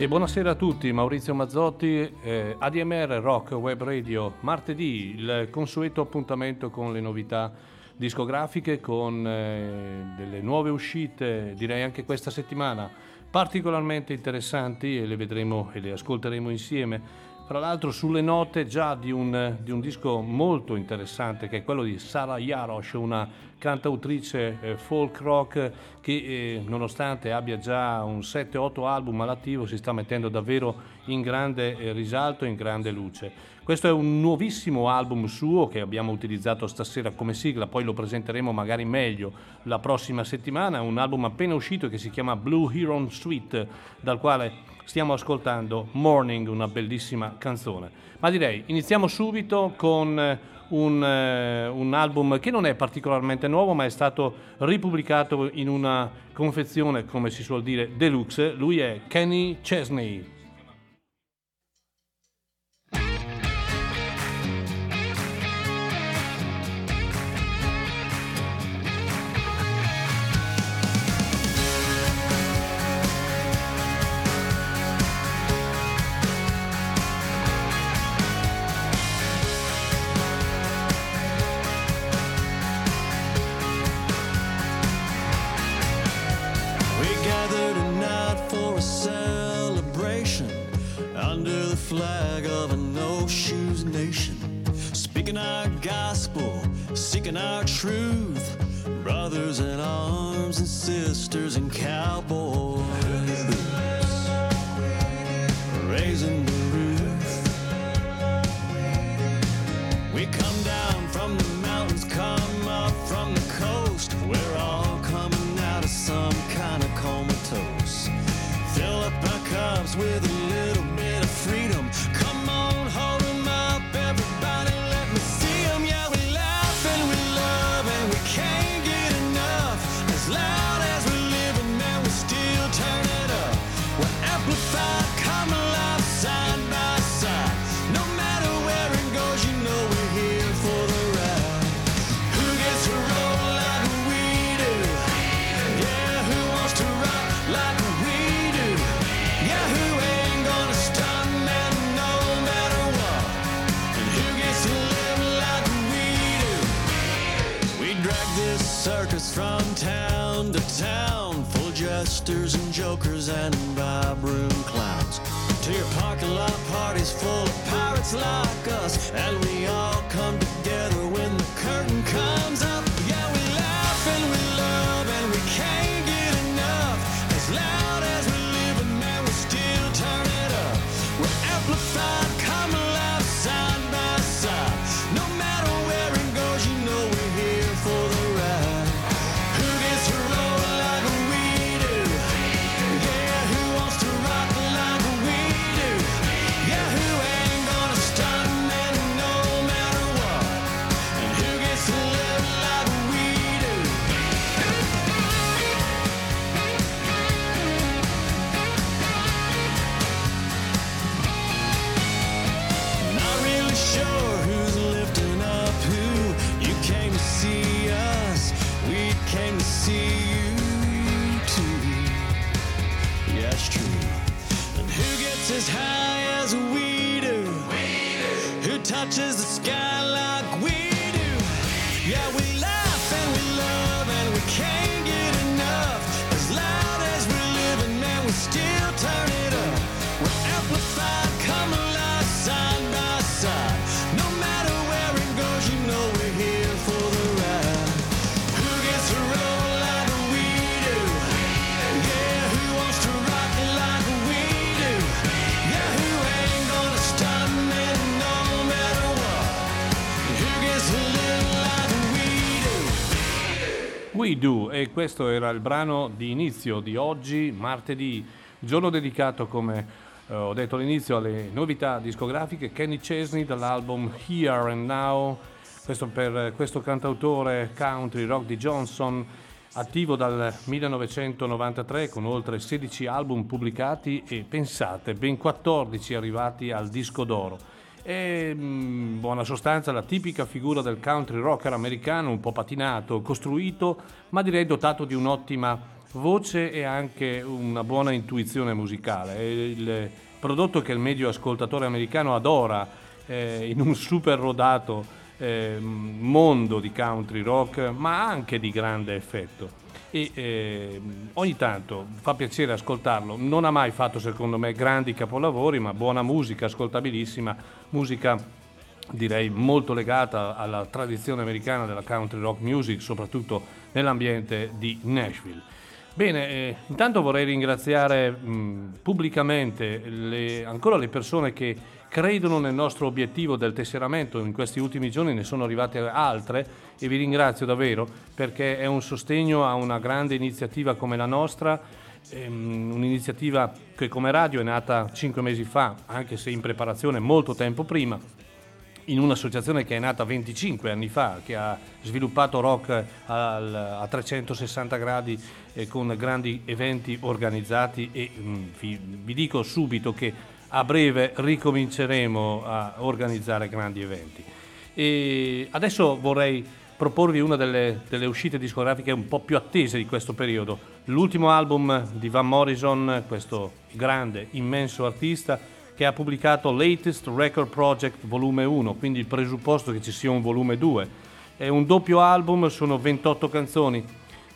E buonasera a tutti, Maurizio Mazzotti, eh, ADMR Rock Web Radio, martedì, il consueto appuntamento con le novità discografiche, con eh, delle nuove uscite, direi anche questa settimana, particolarmente interessanti e le vedremo e le ascolteremo insieme. Tra l'altro sulle note già di un, di un disco molto interessante che è quello di Sara Jarosz, una cantautrice eh, folk rock che eh, nonostante abbia già un 7-8 album all'attivo si sta mettendo davvero in grande eh, risalto, in grande luce. Questo è un nuovissimo album suo che abbiamo utilizzato stasera come sigla, poi lo presenteremo magari meglio la prossima settimana, un album appena uscito che si chiama Blue Heron Suite, dal quale stiamo ascoltando Morning, una bellissima canzone. Ma direi, iniziamo subito con eh, un, uh, un, album che non è particolarmente nuovo, ma è stato ripubblicato in una confezione, come si suol dire, deluxe. Lui è Kenny Chesney. Questo era il brano di inizio di oggi, martedì, giorno dedicato come eh, ho detto all'inizio alle novità discografiche, Kenny Chesney dall'album Here and Now, questo per questo cantautore country Rock di Johnson, attivo dal 1993 con oltre 16 album pubblicati e pensate, ben 14 arrivati al disco d'oro. È in buona sostanza la tipica figura del country rocker americano, un po' patinato, costruito, ma direi dotato di un'ottima voce e anche una buona intuizione musicale. È il prodotto che il medio ascoltatore americano adora eh, in un super rodato eh, mondo di country rock, ma anche di grande effetto. E eh, ogni tanto fa piacere ascoltarlo. Non ha mai fatto, secondo me, grandi capolavori, ma buona musica, ascoltabilissima, musica direi molto legata alla tradizione americana della country rock music, soprattutto nell'ambiente di Nashville. Bene, eh, intanto vorrei ringraziare mh, pubblicamente le, ancora le persone che credono nel nostro obiettivo del tesseramento. In questi ultimi giorni ne sono arrivate altre e vi ringrazio davvero perché è un sostegno a una grande iniziativa come la nostra, ehm, un'iniziativa che come radio è nata cinque mesi fa, anche se in preparazione molto tempo prima in un'associazione che è nata 25 anni fa, che ha sviluppato rock al, a 360 gradi eh, con grandi eventi organizzati e mh, mm, vi, vi, dico subito che a breve ricominceremo a organizzare grandi eventi. E adesso vorrei proporvi una delle, delle uscite discografiche un po' più attese di questo periodo. L'ultimo album di Van Morrison, questo grande, immenso artista, che ha pubblicato Latest Record Project volume 1, quindi il presupposto che ci sia un volume 2. È un doppio album, sono 28 canzoni.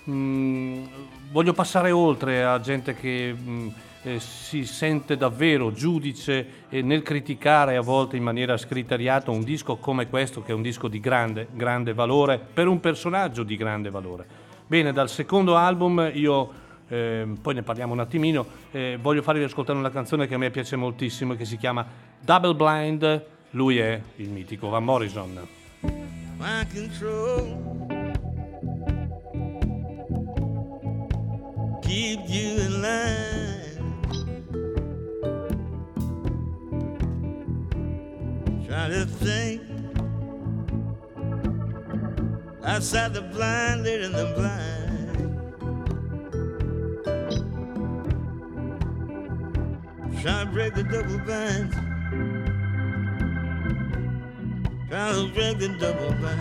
Mm, voglio passare oltre a gente che mm, eh, si sente davvero giudice eh, nel criticare a volte in maniera scriteriata un disco come questo, che è un disco di grande, grande valore, per un personaggio di grande valore. Bene, dal secondo album io eh, poi ne parliamo un attimino, eh, voglio farvi ascoltare una canzone che a me piace moltissimo che si chiama Double Blind, lui è il mitico Van Morrison. My control Keep you in line Try to think Outside the blind, leading the blind Trying to break the double bind. Trying to break the double bind.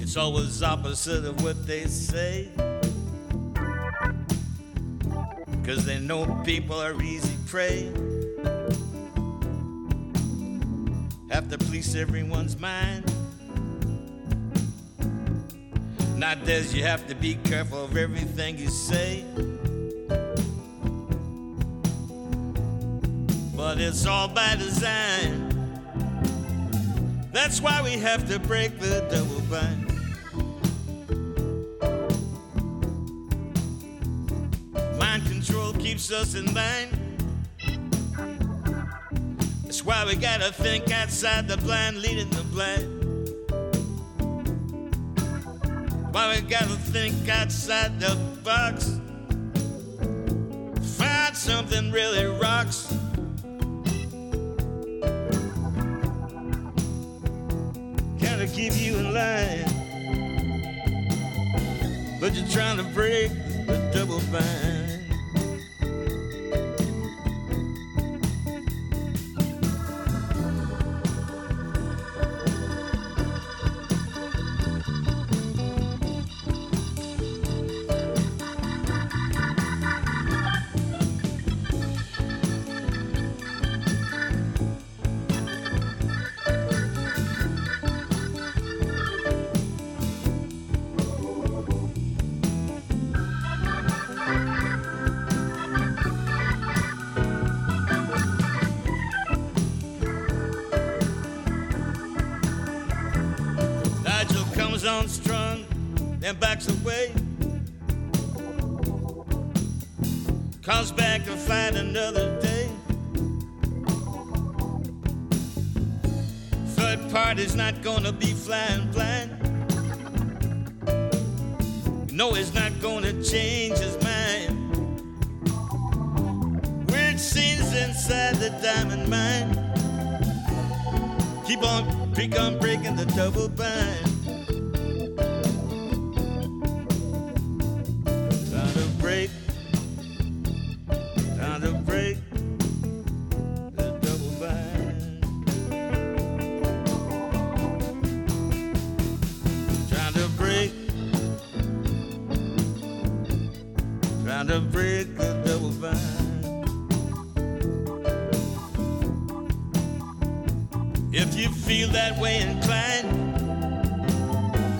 It's always opposite of what they say. Cause they know people are easy prey. Have to police everyone's mind. Not does you have to be careful of everything you say. But it's all by design. That's why we have to break the double bind. Keeps us in line. That's why we gotta think outside the blind, leading the blind. Why we gotta think outside the box? Find something really rocks. Gotta keep you in line, but you're trying to break the double bind. If you feel that way inclined,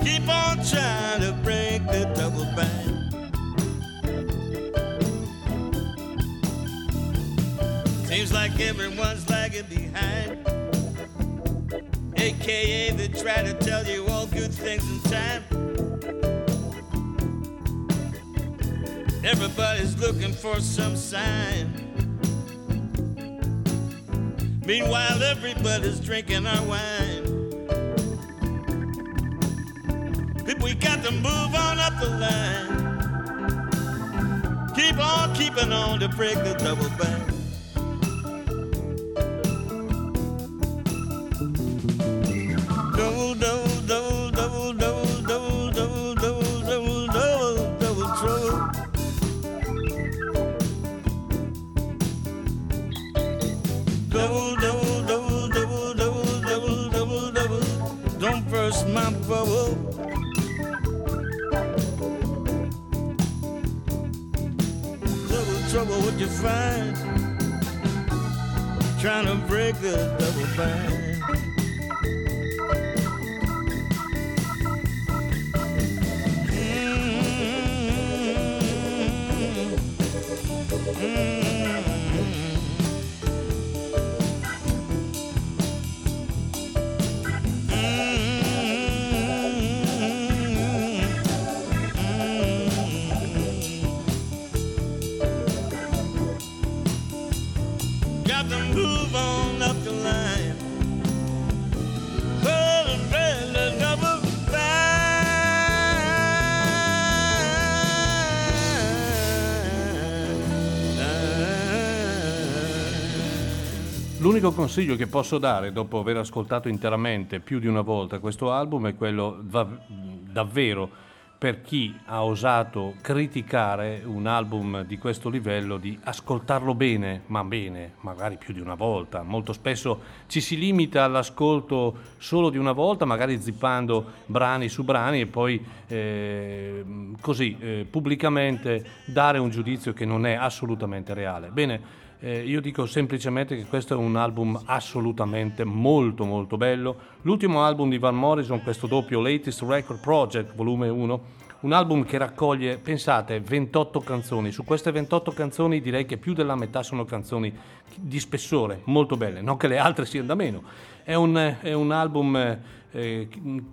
keep on trying to break the double bind. Seems like everyone's lagging behind. AKA, they try to tell you all good things in time. Everybody's looking for some sign. Meanwhile, everybody's drinking our wine. But we got to move on up the line. Keep on keeping on to break the double bind. L'unico consiglio che posso dare dopo aver ascoltato interamente più di una volta questo album è quello va- davvero per chi ha osato criticare un album di questo livello di ascoltarlo bene, ma bene, magari più di una volta. Molto spesso ci si limita all'ascolto solo di una volta, magari zippando brani su brani e poi eh, così eh, pubblicamente dare un giudizio che non è assolutamente reale. Bene, eh, io dico semplicemente che questo è un album assolutamente molto molto bello. L'ultimo album di Van Morrison, questo doppio Latest Record Project, volume 1, un album che raccoglie, pensate, 28 canzoni. Su queste 28 canzoni direi che più della metà sono canzoni di spessore, molto belle, non che le altre siano da meno. È un, è un album eh,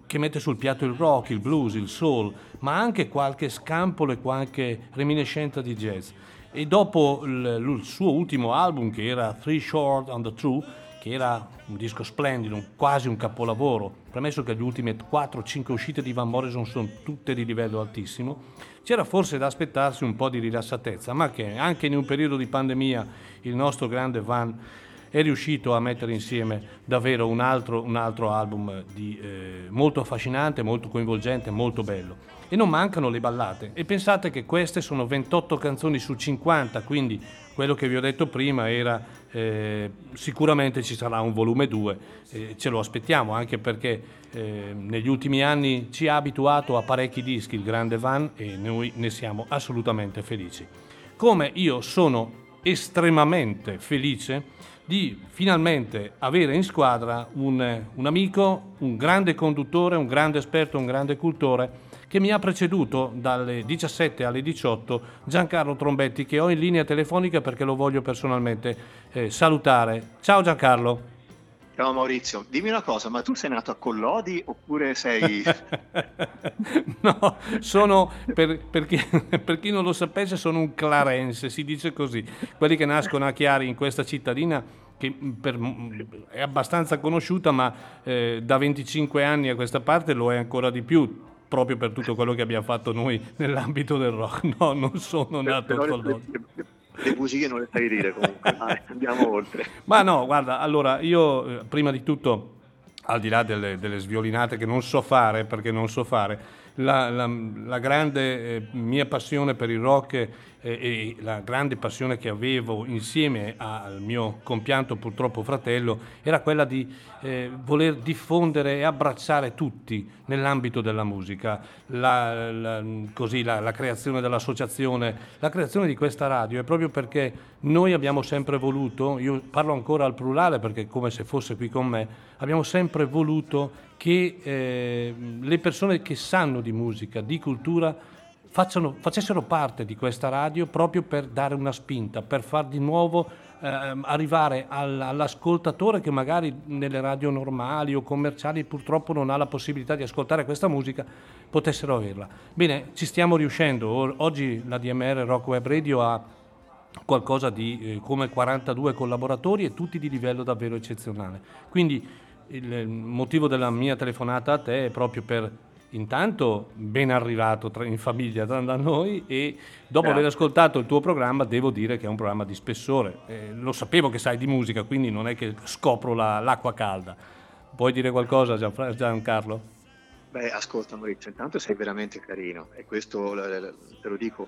che mette sul piatto il rock, il blues, il soul, ma anche qualche scampolo e qualche reminiscenza di jazz. E dopo il, suo ultimo album, che era Three Short on the True, che era un disco splendido, quasi un capolavoro, premesso che le ultime 4-5 uscite di Van Morrison sono tutte di livello altissimo, c'era forse da aspettarsi un po' di rilassatezza, ma che anche in un periodo di pandemia il nostro grande Van è riuscito a mettere insieme davvero un altro, un altro album di, eh, molto affascinante, molto coinvolgente, molto bello. E non mancano le ballate. E pensate che queste sono 28 canzoni su 50, quindi quello che vi ho detto prima era eh, sicuramente ci sarà un volume 2, eh, ce lo aspettiamo anche perché eh, negli ultimi anni ci ha abituato a parecchi dischi il grande Van e noi ne siamo assolutamente felici. Come io sono estremamente felice di finalmente avere in squadra un, un, amico, un grande conduttore, un grande esperto, un grande cultore che mi ha preceduto dalle 17 alle 18, Giancarlo Trombetti, che ho in linea telefonica perché lo voglio personalmente eh, salutare. Ciao Giancarlo. Ciao Maurizio, dimmi una cosa, ma tu sei nato a Collodi oppure sei... no, sono, per, per, chi, per, chi, non lo sapesse, sono un clarense, si dice così. Quelli che nascono a Chiari in questa cittadina che per, è abbastanza conosciuta, ma eh, da 25 anni a questa parte lo è ancora di più, proprio per tutto quello che abbiamo fatto noi nell'ambito del rock. No, non sono nato a Collodi le bugie non le fai dire comunque, andiamo oltre. Ma no, guarda, allora io prima di tutto, al di là delle, delle sviolinate che non so fare, perché non so fare, la, la, la grande eh, mia passione per il rock eh, e la grande passione che avevo insieme al mio compianto purtroppo fratello era quella di eh, voler diffondere e abbracciare tutti nell'ambito della musica, la, la, così, la, la creazione dell'associazione, la creazione di questa radio è proprio perché noi abbiamo sempre voluto, io parlo ancora al plurale perché è come se fosse qui con me, abbiamo sempre voluto che eh, le persone che sanno di musica, di cultura, facciano, facessero parte di questa radio proprio per dare una spinta, per far di nuovo eh, arrivare all, all'ascoltatore che magari nelle radio normali o commerciali purtroppo non ha la possibilità di ascoltare questa musica, potessero averla. Bene, ci stiamo riuscendo. Oggi la DMR Rock Web Radio ha qualcosa di eh, come 42 collaboratori e tutti di livello davvero eccezionale. Quindi il motivo della mia telefonata a te è proprio per intanto ben arrivato in famiglia da, da noi e dopo aver ascoltato il tuo programma devo dire che è un programma di spessore. Eh, lo sapevo che sai di musica, quindi non è che scopro la, l'acqua calda. Puoi dire qualcosa Gian, Giancarlo? Beh, ascolta Maurizio, intanto sei veramente carino e questo te lo dico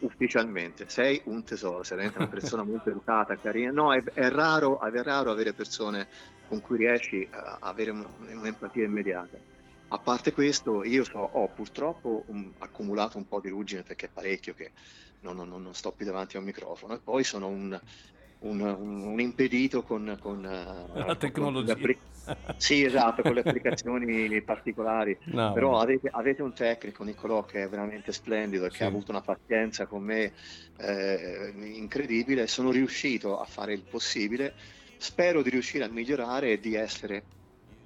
ufficialmente, sei un tesoro, sei veramente una persona molto educata, carina. No, è, è, raro, è raro avere persone con cui riesci a avere un'empatia immediata. A parte questo, io so, ho purtroppo un, accumulato un po' di ruggine perché è parecchio che non, non, non, sto più davanti a un microfono e poi sono un, un, un impedito con, con la tecnologia. Con sì, esatto, con le applicazioni particolari. No, Però avete, avete, un tecnico, Niccolò, che è veramente splendido e sì. che ha avuto una pazienza con me eh, incredibile. Sono riuscito a fare il possibile. Spero di riuscire a migliorare e di essere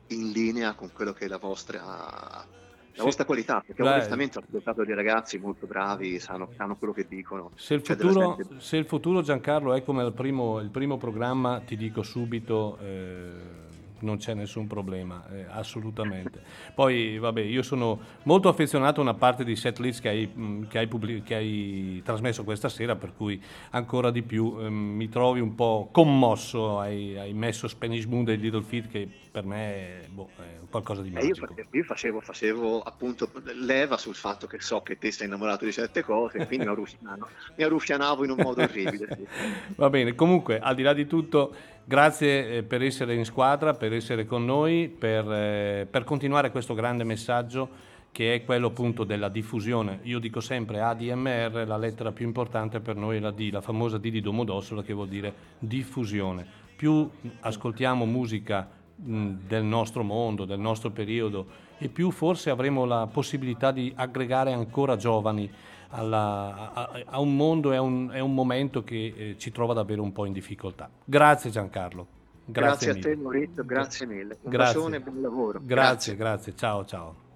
in linea con quello che è la vostra, la sì. vostra qualità, perché Beh, onestamente ho ascoltato dei ragazzi molto bravi, sanno, sanno quello che dicono. Se il, futuro, se il, futuro, Giancarlo, è come il primo, il primo programma, ti dico subito... Eh non c'è nessun problema, eh, assolutamente. Poi, vabbè, io sono molto affezionato a una parte di setlist che hai, mm, che hai, pubblic- che hai trasmesso questa sera, per cui ancora di più eh, mi trovi un po' commosso. Hai, hai, messo Spanish Moon dei Little Feet, che per me è, boh, è qualcosa di magico. Eh, io, io facevo, facevo, appunto leva sul fatto che so che te sei innamorato di certe cose, quindi mi arruffianavo in un modo orribile. Sì. Va bene, comunque, al di là di tutto Grazie eh, per essere in squadra, per essere con noi, per, eh, per, continuare questo grande messaggio che è quello appunto della diffusione. Io dico sempre ADMR, la lettera più importante per noi è la D, la famosa D di Domodossola che vuol dire diffusione. Più ascoltiamo musica del nostro mondo, del nostro periodo e più forse avremo la possibilità di aggregare ancora giovani alla, a, a, un mondo e a un, momento che eh, ci trova davvero un po' in difficoltà. Grazie Giancarlo. Grazie, grazie a te Maurizio, grazie mille. Un grazie. bacione e buon lavoro. Grazie, grazie, grazie. ciao ciao.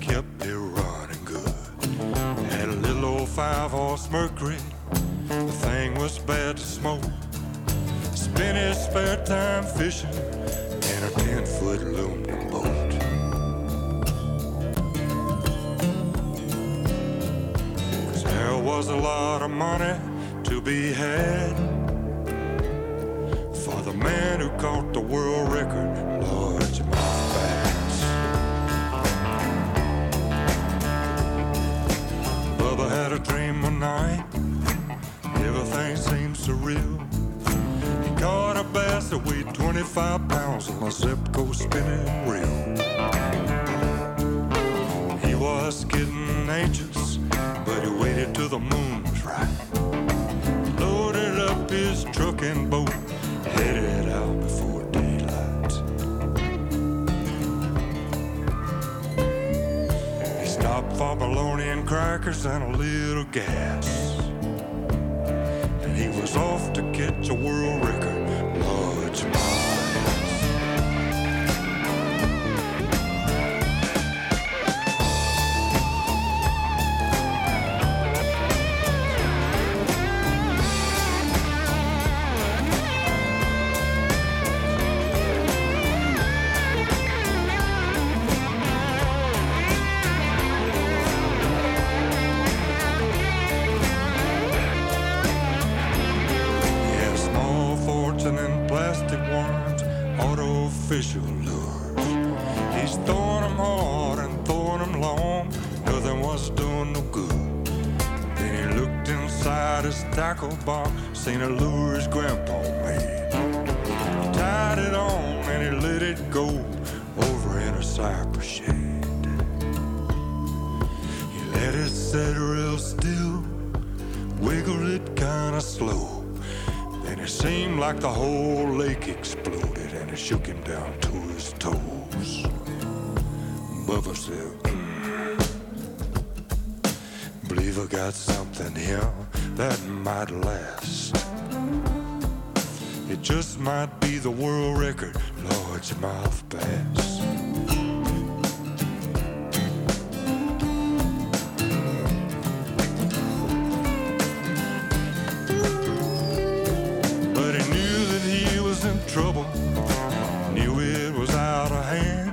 Kept it running good. Had a little old five-horse Mercury, the thing was bad to smoke. Spent his spare time fishing in a ten-foot aluminum boat. There was a lot of money to be had that weighed 25 pounds on a Zipco spinning reel. He was getting anxious, but he waited till the moon was right. Loaded up his truck and boat, headed out before daylight. He stopped for bologna and crackers and a little gas. And he was off to catch a world record. Seen a lure his grandpa made. He tied it on and he let it go over in a cypress shade. He let it sit real still, wiggled it kinda slow. Then it seemed like the whole lake exploded and it shook him down to his toes. Bubba said, "Mm, Believe I got something here that might last. It just might be the world record, large mouth bass. But he knew that he was in trouble, knew it was out of hand.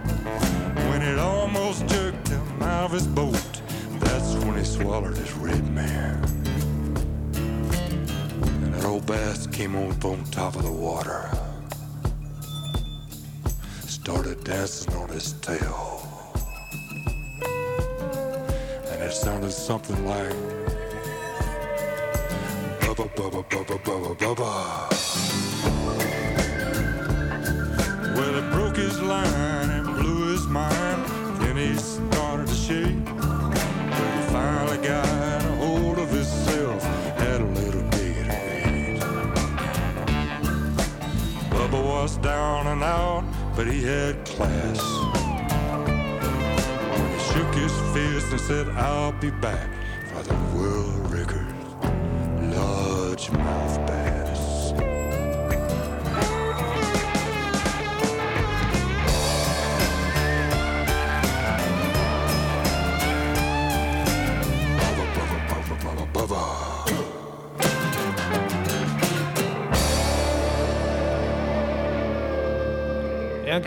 When it almost jerked him out of his boat, that's when he swallowed his red came up on top of the water, started dancing on his tail. And it sounded something like Bubba, bubba, bubba, bubba, bubba. Well, it broke his line and blew his mind. Then he started to shake. Finally got was down and out, but he had class. When he shook his fist and said, I'll be back for the world record. Large mouth bass.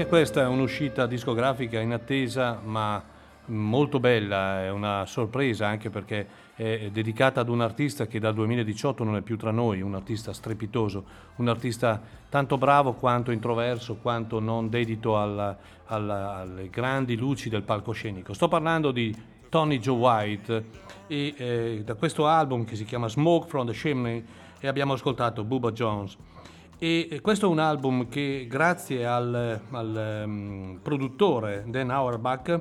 Anche questa è un'uscita discografica in attesa, ma molto bella, è una sorpresa anche perché è dedicata ad un artista che dal 2018 non è più tra noi, un artista strepitoso, un artista tanto bravo quanto introverso, quanto non dedito alla- alla- alle grandi luci del palcoscenico. Sto parlando di Tony Joe White e eh, da questo album che si chiama Smoke from the Chimney e abbiamo ascoltato Bubba Jones. E questo è un album che grazie al, al, ehm, produttore Dan Auerbach,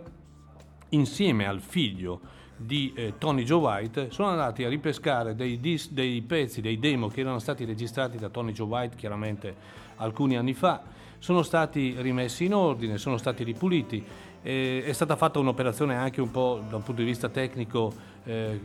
insieme al figlio di eh, Tony Joe White, sono andati a ripescare dei, dis- dei pezzi, dei demo che erano stati registrati da Tony Joe White chiaramente alcuni anni fa, sono stati rimessi in ordine, sono stati ripuliti. Eh, è stata fatta un'operazione anche un po' da un punto di vista tecnico eh,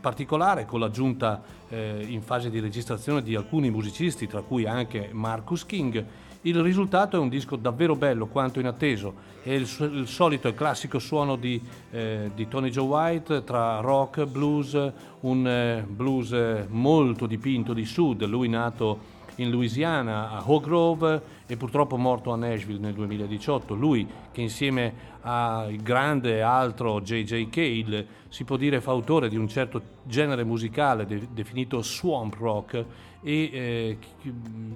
particolare con l'aggiunta eh, in fase di registrazione di alcuni musicisti, tra cui anche Marcus King. Il risultato è un disco davvero bello quanto inatteso, è il, il solito e classico suono di, eh, di Tony Joe White tra rock, blues, un eh, blues eh, molto dipinto di sud, lui nato in Louisiana, a Oak Grove e purtroppo morto a Nashville nel 2018. Lui che insieme al grande altro J.J. Cale si può dire fa autore di un certo genere musicale de- definito swamp rock e eh,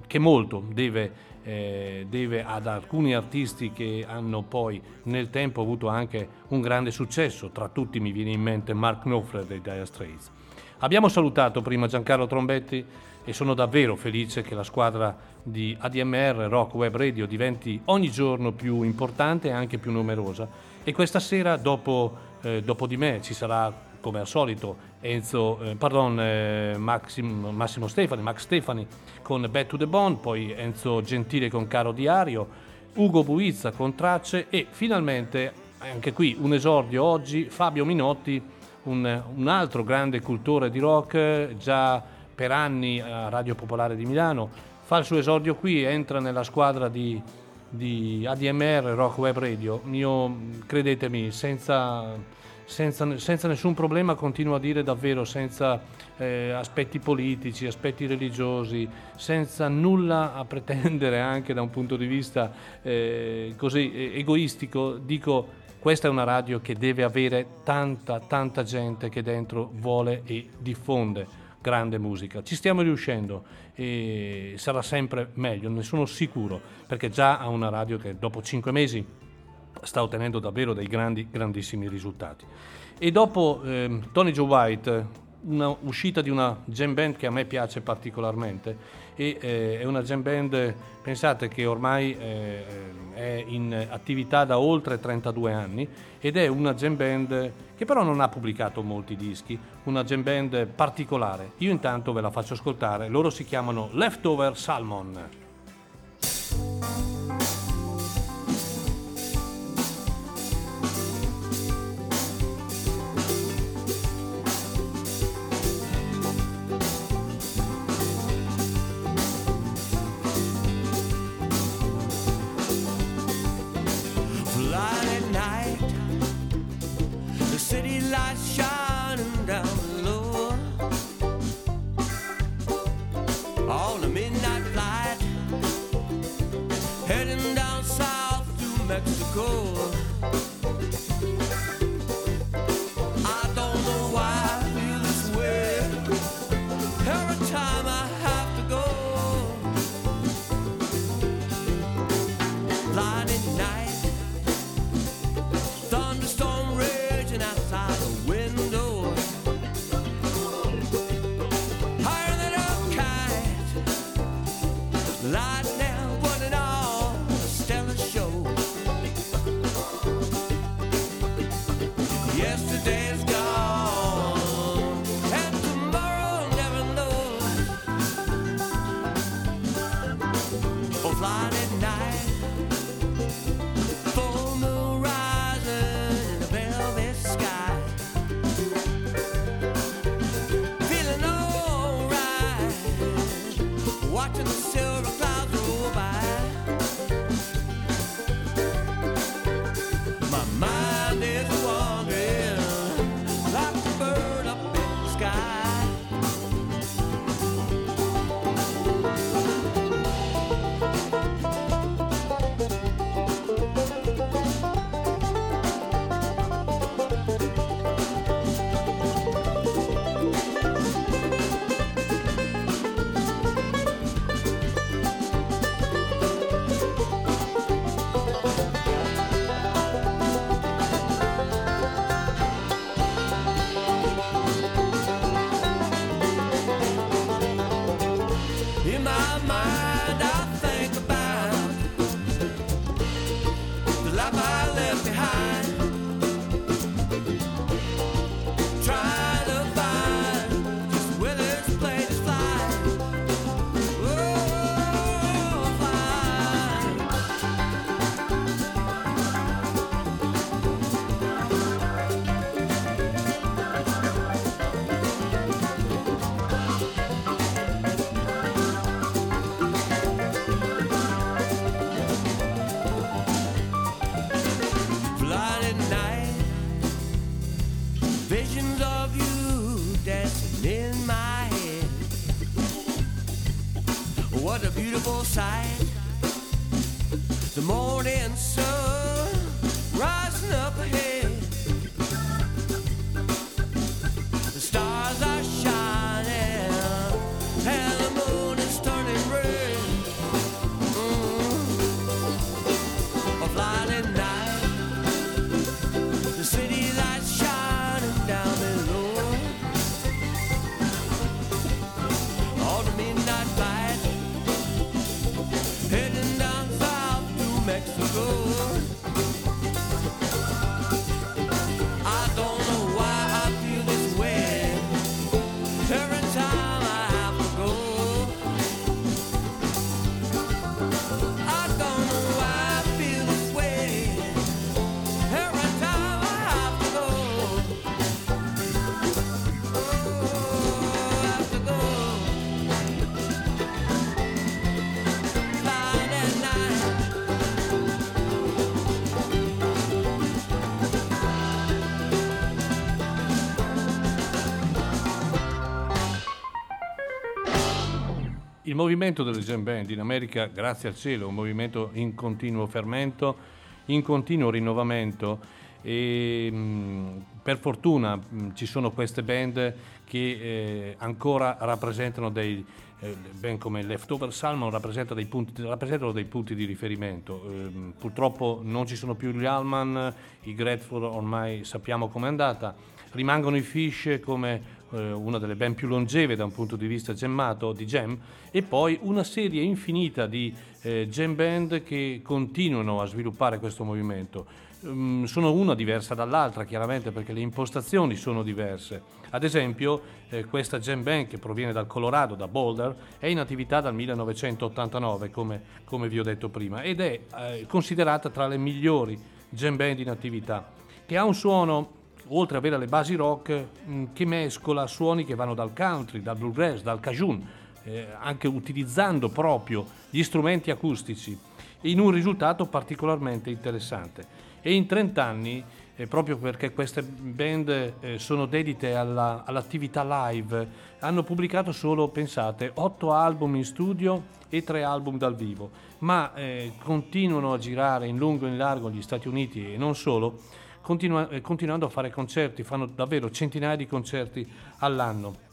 che molto deve, eh, deve ad alcuni artisti che hanno poi nel tempo avuto anche un grande successo. Tra tutti mi viene in mente Mark Knopfler dei Dire Straits. Abbiamo salutato prima Giancarlo Trombetti e sono davvero felice che la squadra di ADMR Rock Web Radio diventi ogni giorno più importante e anche più numerosa. E questa sera, dopo, eh, dopo di me, ci sarà come al solito Enzo, eh, pardon, eh, Maxim- Massimo Stefani, Max Stefani con Back to the Bond, poi Enzo Gentile con Caro Diario, Ugo Buizza con Tracce e finalmente, anche qui un esordio oggi, Fabio Minotti, un, un altro grande cultore di rock, già per anni a Radio Popolare di Milano, fa il suo esordio qui, entra nella squadra di, di ADMR Rock Web Radio. Io, credetemi, senza, senza, senza nessun problema, continuo a dire davvero, senza eh, aspetti politici, aspetti religiosi, senza nulla a pretendere anche da un punto di vista eh, così egoistico, dico questa è una radio che deve avere tanta, tanta gente che dentro vuole e diffonde grande musica. Ci stiamo riuscendo e sarà sempre meglio, ne sono sicuro, perché già ha una radio che dopo cinque mesi sta ottenendo davvero dei grandi, grandissimi risultati. E dopo eh, Tony Joe White, una uscita di una jam band che a me piace particolarmente e eh, è una jam band, pensate che ormai eh, è in attività da oltre 32 anni ed è una jam band che però non ha pubblicato molti dischi, una jam band particolare. Io intanto ve la faccio ascoltare, loro si chiamano Leftover Salmon. relaxar. movimento delle jam band in America, grazie al cielo, è un movimento in continuo fermento, in continuo rinnovamento. E mh, per fortuna mh, ci sono queste band che eh, ancora rappresentano dei eh, ben come Leftover Salmon rappresentano dei punti, rappresentano dei punti di riferimento. Ehm, purtroppo non ci sono più gli Allman i Grateful ormai sappiamo com'è andata. Rimangono i Fish come eh, una delle band più longeve da un punto di vista gemmato di jam e poi una serie infinita di eh, jam band che continuano a sviluppare questo movimento. Um, sono una diversa dall'altra chiaramente perché le impostazioni sono diverse. Ad esempio eh, questa jam band che proviene dal Colorado, da Boulder, è in attività dal 1989 come, come vi ho detto prima ed è eh, considerata tra le migliori jam band in attività che ha un suono oltre ad avere le basi rock, mh, che mescola suoni che vanno dal country, dal bluegrass, dal cajun, eh, anche utilizzando proprio gli strumenti acustici, in un risultato particolarmente interessante. E in 30 anni, eh, proprio perché queste band eh, sono dedite alla, all'attività live, hanno pubblicato solo, pensate, 8 album in studio e 3 album dal vivo, ma eh, continuano a girare in lungo e in largo negli Stati Uniti e non solo, continua- eh, continuando a fare concerti, fanno davvero centinaia di concerti all'anno.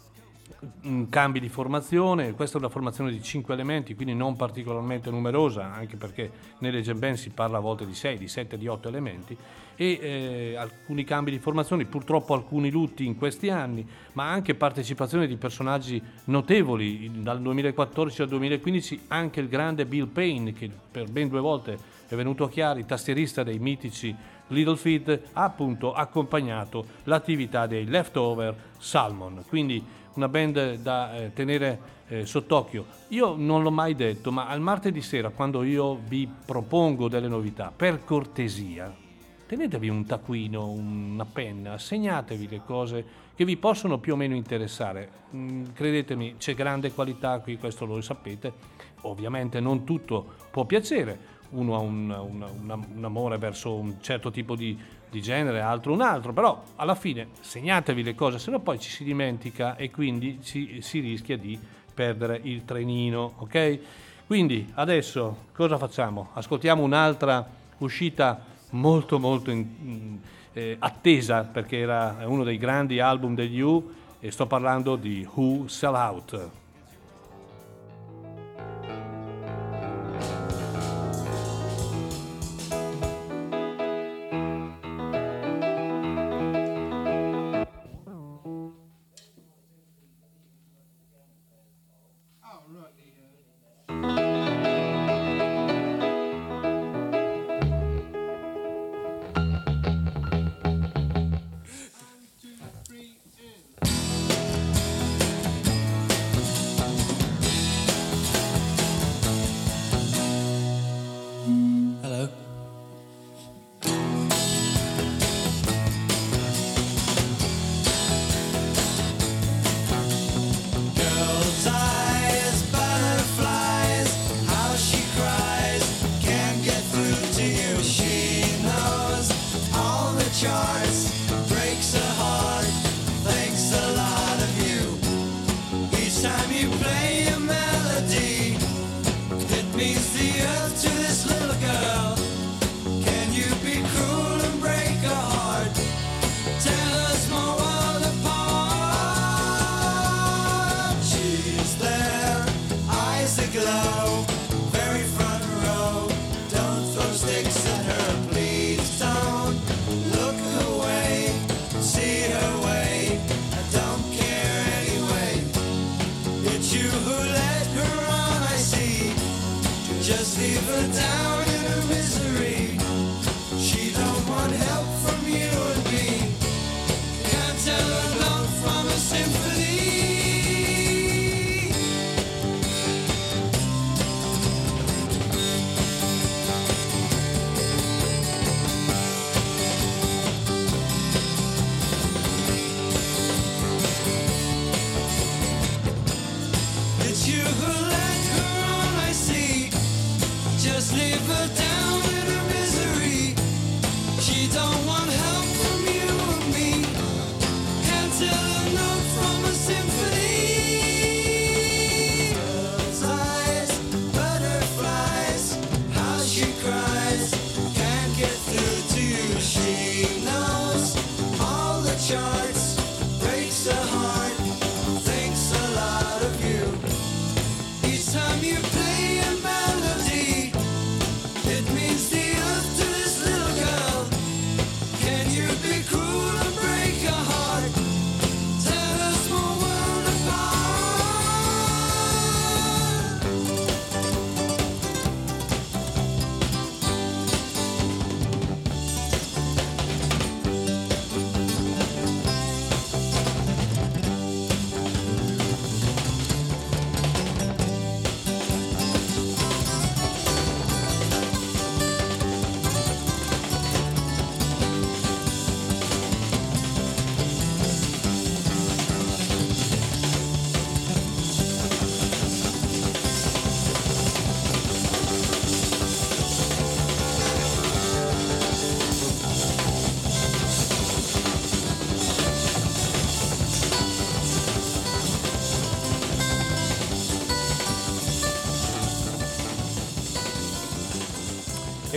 Mm, Cambi di formazione, questa è una formazione di 5 elementi, quindi non particolarmente numerosa, anche perché nelle jam band si parla a volte di 6, di 7, di 8 elementi, e eh, alcuni cambi di formazione, purtroppo alcuni lutti in questi anni, ma anche partecipazione di personaggi notevoli, dal 2014 al 2015 anche il grande Bill Payne, che per ben due volte è venuto a Chiari, tastierista dei mitici Little Feet, ha appunto accompagnato l'attività dei Leftover Salmon. Quindi una band da eh, tenere eh, sott'occhio. Io non l'ho mai detto, ma al martedì sera, quando io vi propongo delle novità, per cortesia, tenetevi un taccuino, una penna, segnatevi le cose che vi possono più o meno interessare. Mm, credetemi, c'è grande qualità qui, questo lo sapete. Ovviamente non tutto può piacere, uno ha un, un, un, un amore verso un certo tipo di, di, genere, altro un altro, però alla fine segnatevi le cose, se no poi ci si dimentica e quindi ci, si rischia di perdere il trenino, ok? Quindi adesso cosa facciamo? Ascoltiamo un'altra uscita molto molto in, eh, attesa perché era uno dei grandi album degli U e sto parlando di Who Sell Out. leave her down.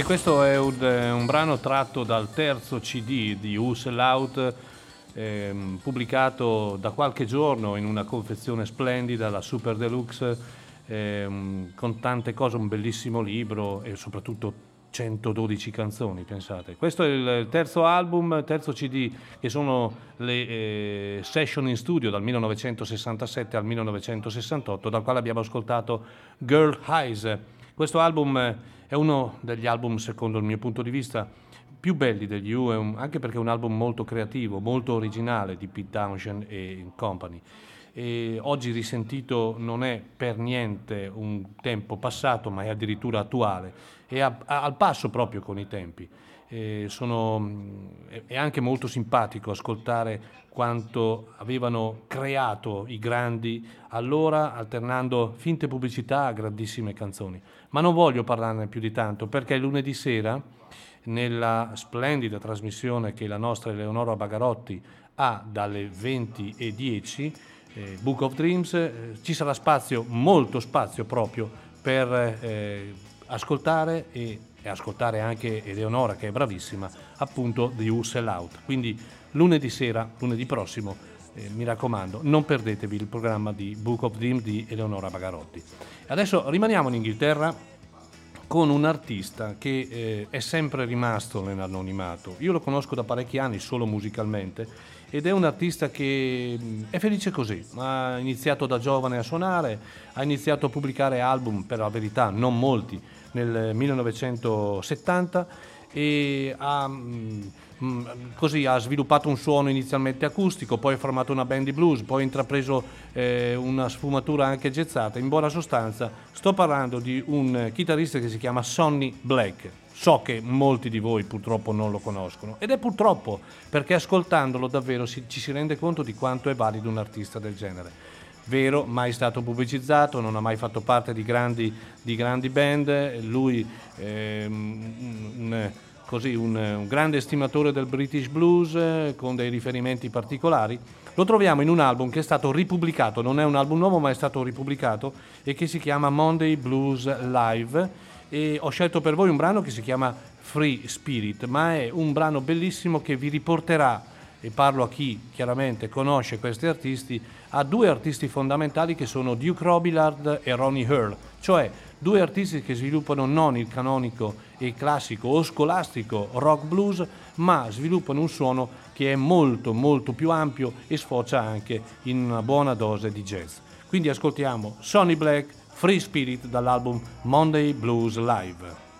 E questo è un, un brano tratto dal terzo CD di Sell Out, ehm, pubblicato da qualche giorno in una confezione splendida, la Super Deluxe, ehm, con tante cose, un bellissimo libro e soprattutto 112 canzoni, pensate. Questo è il terzo album, terzo CD, che sono le eh, session in studio dal 1967 al 1968, dal quale abbiamo ascoltato Girl Highs. Questo album è uno degli album, secondo il mio punto di vista, più belli degli U, anche perché è un album molto creativo, molto originale di Pete Townshend e Company. E oggi risentito non è per niente un tempo passato, ma è addirittura attuale è a, a, al passo proprio con i tempi. Sono, è anche molto simpatico ascoltare quanto avevano creato i grandi allora, alternando finte pubblicità a grandissime canzoni. Ma non voglio parlarne più di tanto perché lunedì sera, nella splendida trasmissione che la nostra Eleonora Bagarotti ha dalle 20.10, eh, Book of Dreams, eh, ci sarà spazio, molto spazio proprio per eh, ascoltare e, e, ascoltare anche Eleonora che è bravissima, appunto The You Out. Quindi lunedì sera, lunedì prossimo, eh, mi raccomando, non perdetevi il programma di Book of Dream di Eleonora Bagarotti. Adesso rimaniamo in Inghilterra con un artista che eh, è sempre rimasto nell'anonimato. Io lo conosco da parecchi anni solo musicalmente ed è un artista che mm, è felice così. Ha iniziato da giovane a suonare, ha iniziato a pubblicare album, per la verità non molti, nel 1970 e ha, mm, mm, così, ha sviluppato un suono inizialmente acustico, poi ha formato una band di blues, poi ha intrapreso eh, una sfumatura anche jazzata. In buona sostanza sto parlando di un chitarrista che si chiama Sonny Black. So che molti di voi purtroppo non lo conoscono ed è purtroppo perché ascoltandolo davvero ci si rende conto di quanto è valido un artista del genere vero, mai stato pubblicizzato, non ha mai fatto parte di grandi, di grandi band, lui è un, un, così, un, un, grande estimatore del British Blues con dei riferimenti particolari. Lo troviamo in un album che è stato ripubblicato, non è un album nuovo ma è stato ripubblicato e che si chiama Monday Blues Live e ho scelto per voi un brano che si chiama Free Spirit, ma è un brano bellissimo che vi riporterà, e parlo a chi chiaramente conosce questi artisti, a due artisti fondamentali che sono Duke Robillard e Ronnie Earl, cioè due artisti che sviluppano non il canonico e classico o scolastico rock blues, ma sviluppano un suono che è molto molto più ampio e sfocia anche in una buona dose di jazz. Quindi ascoltiamo Sonny Black, Free Spirit dall'album Monday Blues Live.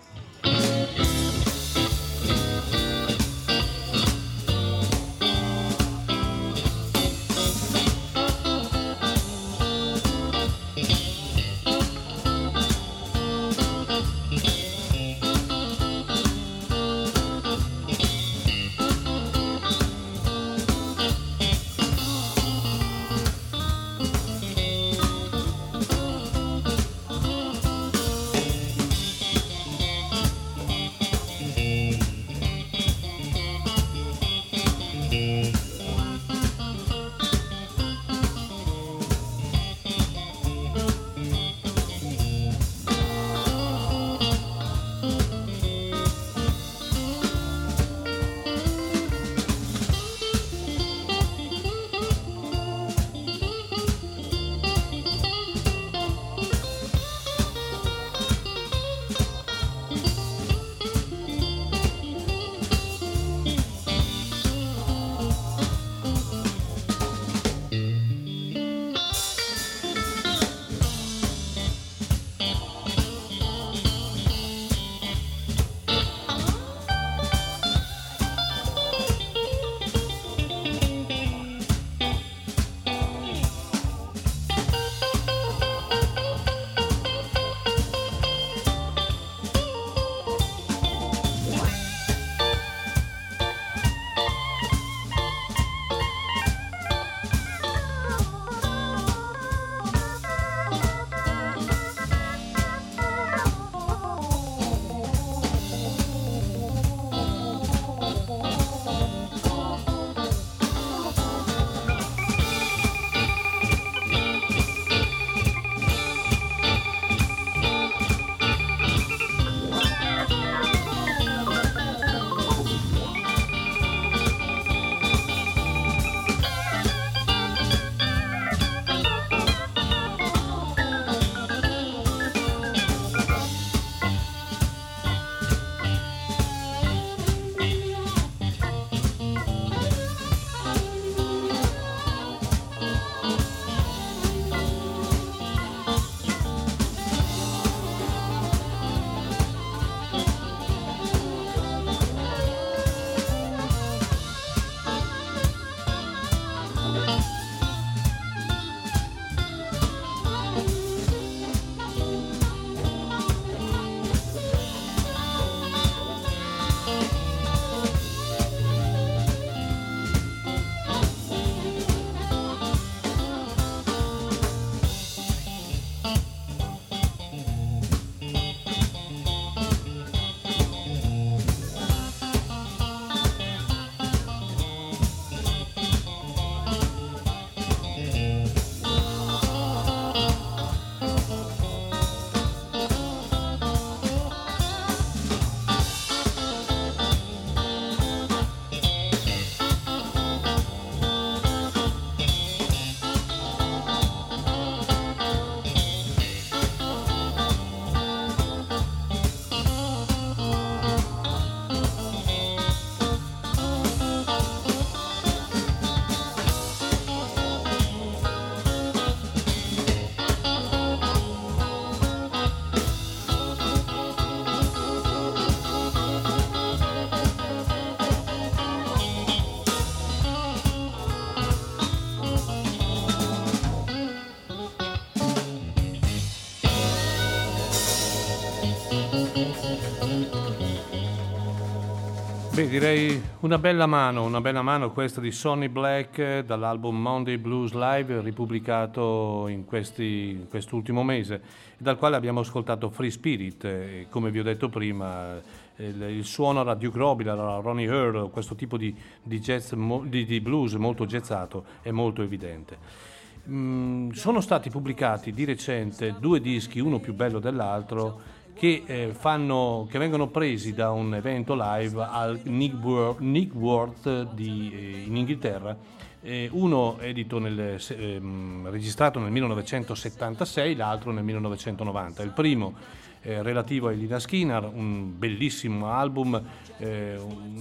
Direi una bella mano, una bella mano questa di Sonny Black eh, dall'album Monday Blues Live ripubblicato in, questi, in quest'ultimo mese, dal quale abbiamo ascoltato Free Spirit, eh, come vi ho detto prima, eh, il, il suono era Duke Robillard, era Ronnie Earl, questo tipo di, di, jazz, di, di blues molto jazzato è molto evidente. Mm, sono stati pubblicati di recente due dischi, uno più bello dell'altro, che, eh, fanno, che, vengono presi da un evento live al Nick, World di, eh, in Inghilterra. Eh, uno nel, ehm, registrato nel 1976, l'altro nel 1990. Il primo eh, relativo a Elina Skinner, un bellissimo album, eh,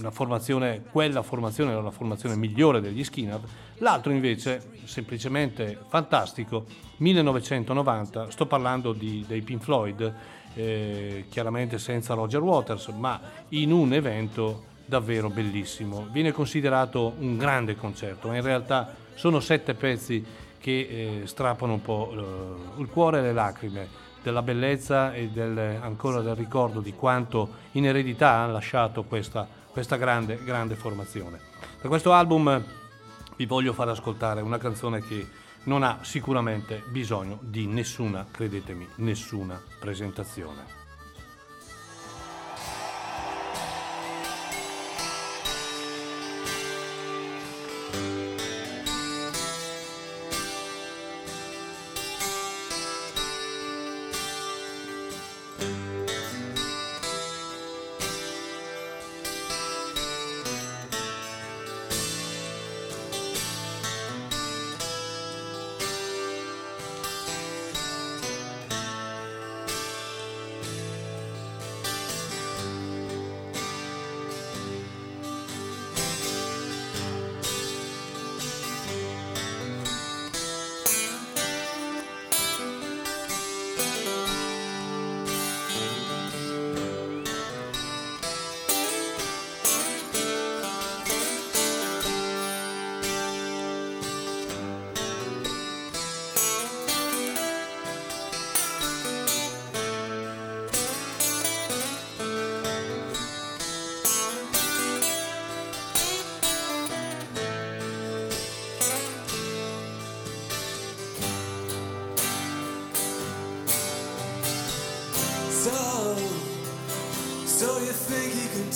formazione, quella formazione era la formazione migliore degli Skinner, l'altro invece semplicemente fantastico, 1990, sto parlando di, dei Pink Floyd, eh, chiaramente senza Roger Waters, ma in un evento davvero bellissimo. Viene considerato un grande concerto, ma in realtà sono sette pezzi che eh, strappano un po' eh, il cuore e le lacrime della bellezza e del, ancora del ricordo di quanto in eredità ha lasciato questa, questa grande, grande formazione. Da questo album vi voglio far ascoltare una canzone che non ha sicuramente bisogno di nessuna, credetemi, nessuna presentazione.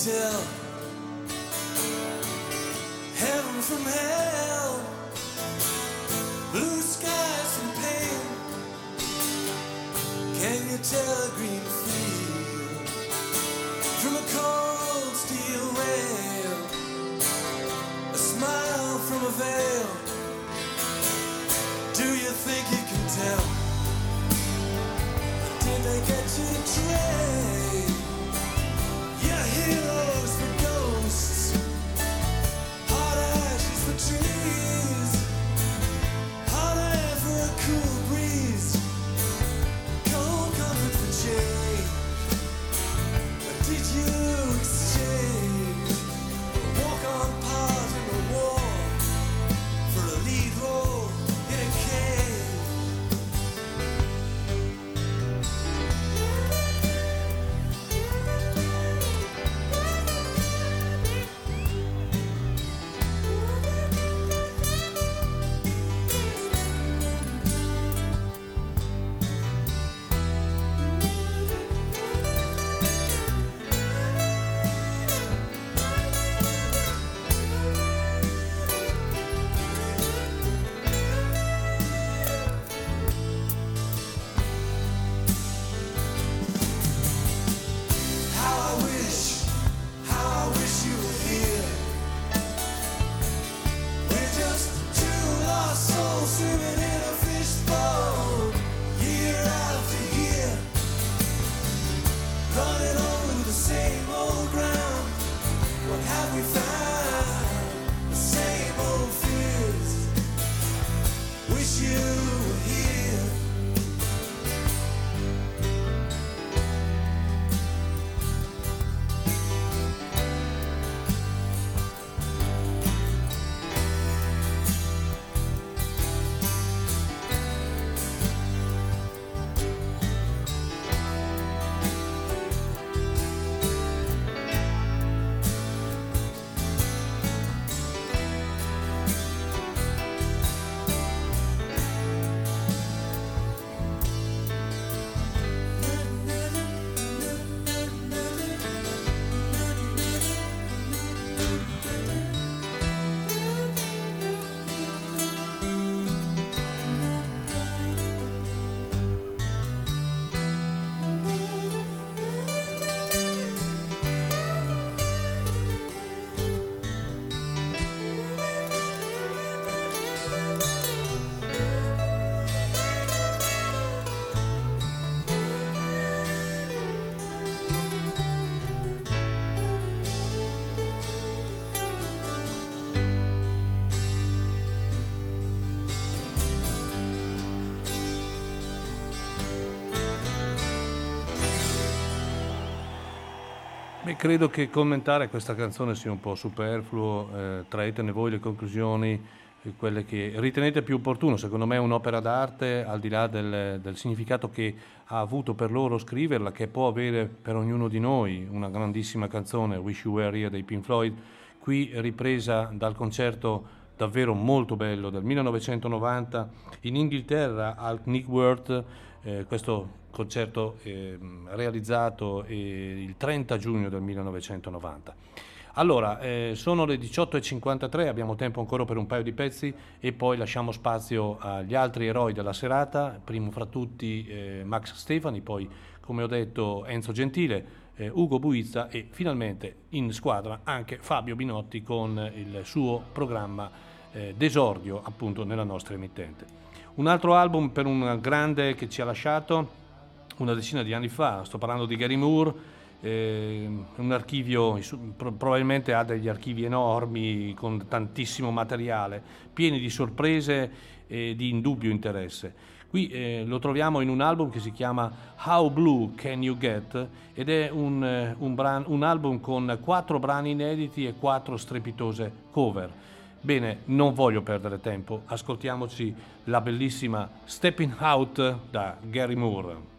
still Beh, credo che commentare questa canzone sia un po' superfluo, eh, traetene voi le conclusioni, eh, quelle che ritenete più opportuno. Secondo me è un'opera d'arte, al di là del, del, significato che ha avuto per loro scriverla, che può avere per ognuno di noi, una grandissima canzone, Wish You Were Here dei Pink Floyd, qui ripresa dal concerto davvero molto bello del 1990 in Inghilterra al Nick Worth, eh, questo concerto eh, realizzato eh, il 30 giugno del 1990. Allora, eh, sono le 18.53, abbiamo tempo ancora per un paio di pezzi e poi lasciamo spazio agli altri eroi della serata, primo fra tutti eh, Max Stefani, poi come ho detto Enzo Gentile, eh, Ugo Buizza e finalmente in squadra anche Fabio Binotti con il suo programma eh, d'esordio appunto nella nostra emittente. Un altro album per un grande che ci ha lasciato, una decina di anni fa, sto parlando di Gary Moore, eh, un archivio, probabilmente ha degli archivi enormi con tantissimo materiale, pieni di sorprese e di indubbio interesse. Qui eh, lo troviamo in un album che si chiama How Blue Can You Get ed è un, eh, un, bran- un album con quattro brani inediti e quattro strepitose cover. Bene, non voglio perdere tempo, ascoltiamoci la bellissima Stepping Out da Gary Moore.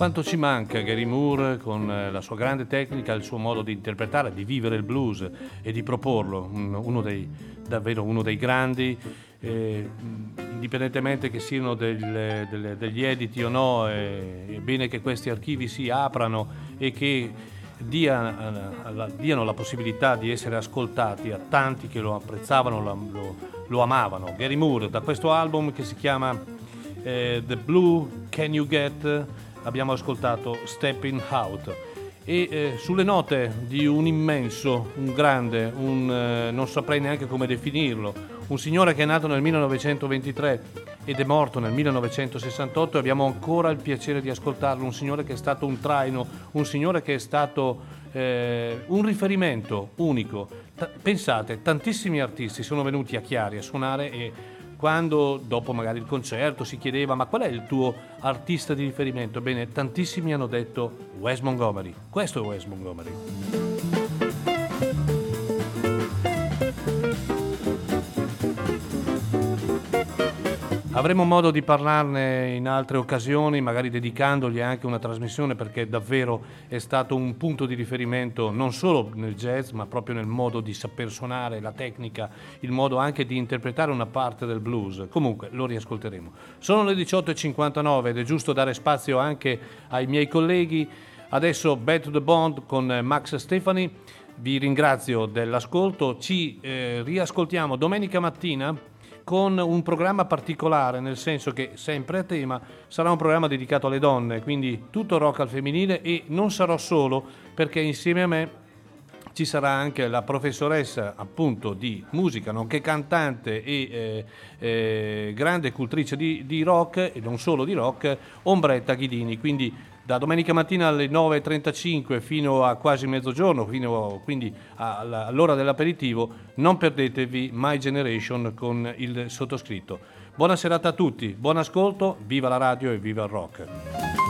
Quanto ci manca Gary Moore con eh, la sua grande tecnica, il suo modo di interpretare, di vivere il blues e di proporlo, uno dei, davvero uno dei grandi, eh, indipendentemente che siano del, del, degli editi o no, eh, è bene che questi archivi si aprano e che dia, eh, diano la possibilità di essere ascoltati a tanti che lo apprezzavano, lo, lo, amavano. Gary Moore, da questo album che si chiama eh, The Blue Can You Get, abbiamo ascoltato Stepping Out e eh, sulle note di un immenso, un grande, un, eh, non saprei neanche come definirlo, un signore che è nato nel 1923 ed è morto nel 1968 e abbiamo ancora il piacere di ascoltarlo, un signore che è stato un traino, un signore che è stato eh, un riferimento unico. T- pensate, tantissimi artisti sono venuti a Chiari a suonare e quando dopo magari il concerto si chiedeva ma qual è il tuo artista di riferimento? Bene, tantissimi hanno detto Wes Montgomery. Questo è Wes Montgomery. Avremo modo di parlarne in altre occasioni, magari dedicandogli anche una trasmissione perché davvero è stato un punto di riferimento non solo nel jazz, ma proprio nel modo di saper suonare, la tecnica, il modo anche di interpretare una parte del blues. Comunque lo riascolteremo. Sono le 18.59 ed è giusto dare spazio anche ai miei colleghi. Adesso Back to the Bond con Max Stefani. Vi ringrazio dell'ascolto, ci eh, riascoltiamo domenica mattina con un programma particolare, nel senso che sempre a tema sarà un programma dedicato alle donne, quindi tutto rock al femminile e non sarò solo perché insieme a me ci sarà anche la professoressa appunto di musica, nonché cantante e eh, eh, grande cultrice di, di, rock e non solo di rock, Ombretta Ghidini. Quindi da domenica mattina alle 9.35 fino a quasi mezzogiorno, fino quindi all'ora dell'aperitivo, non perdetevi My Generation con il sottoscritto. Buona serata a tutti, buon ascolto, viva la radio e viva il rock.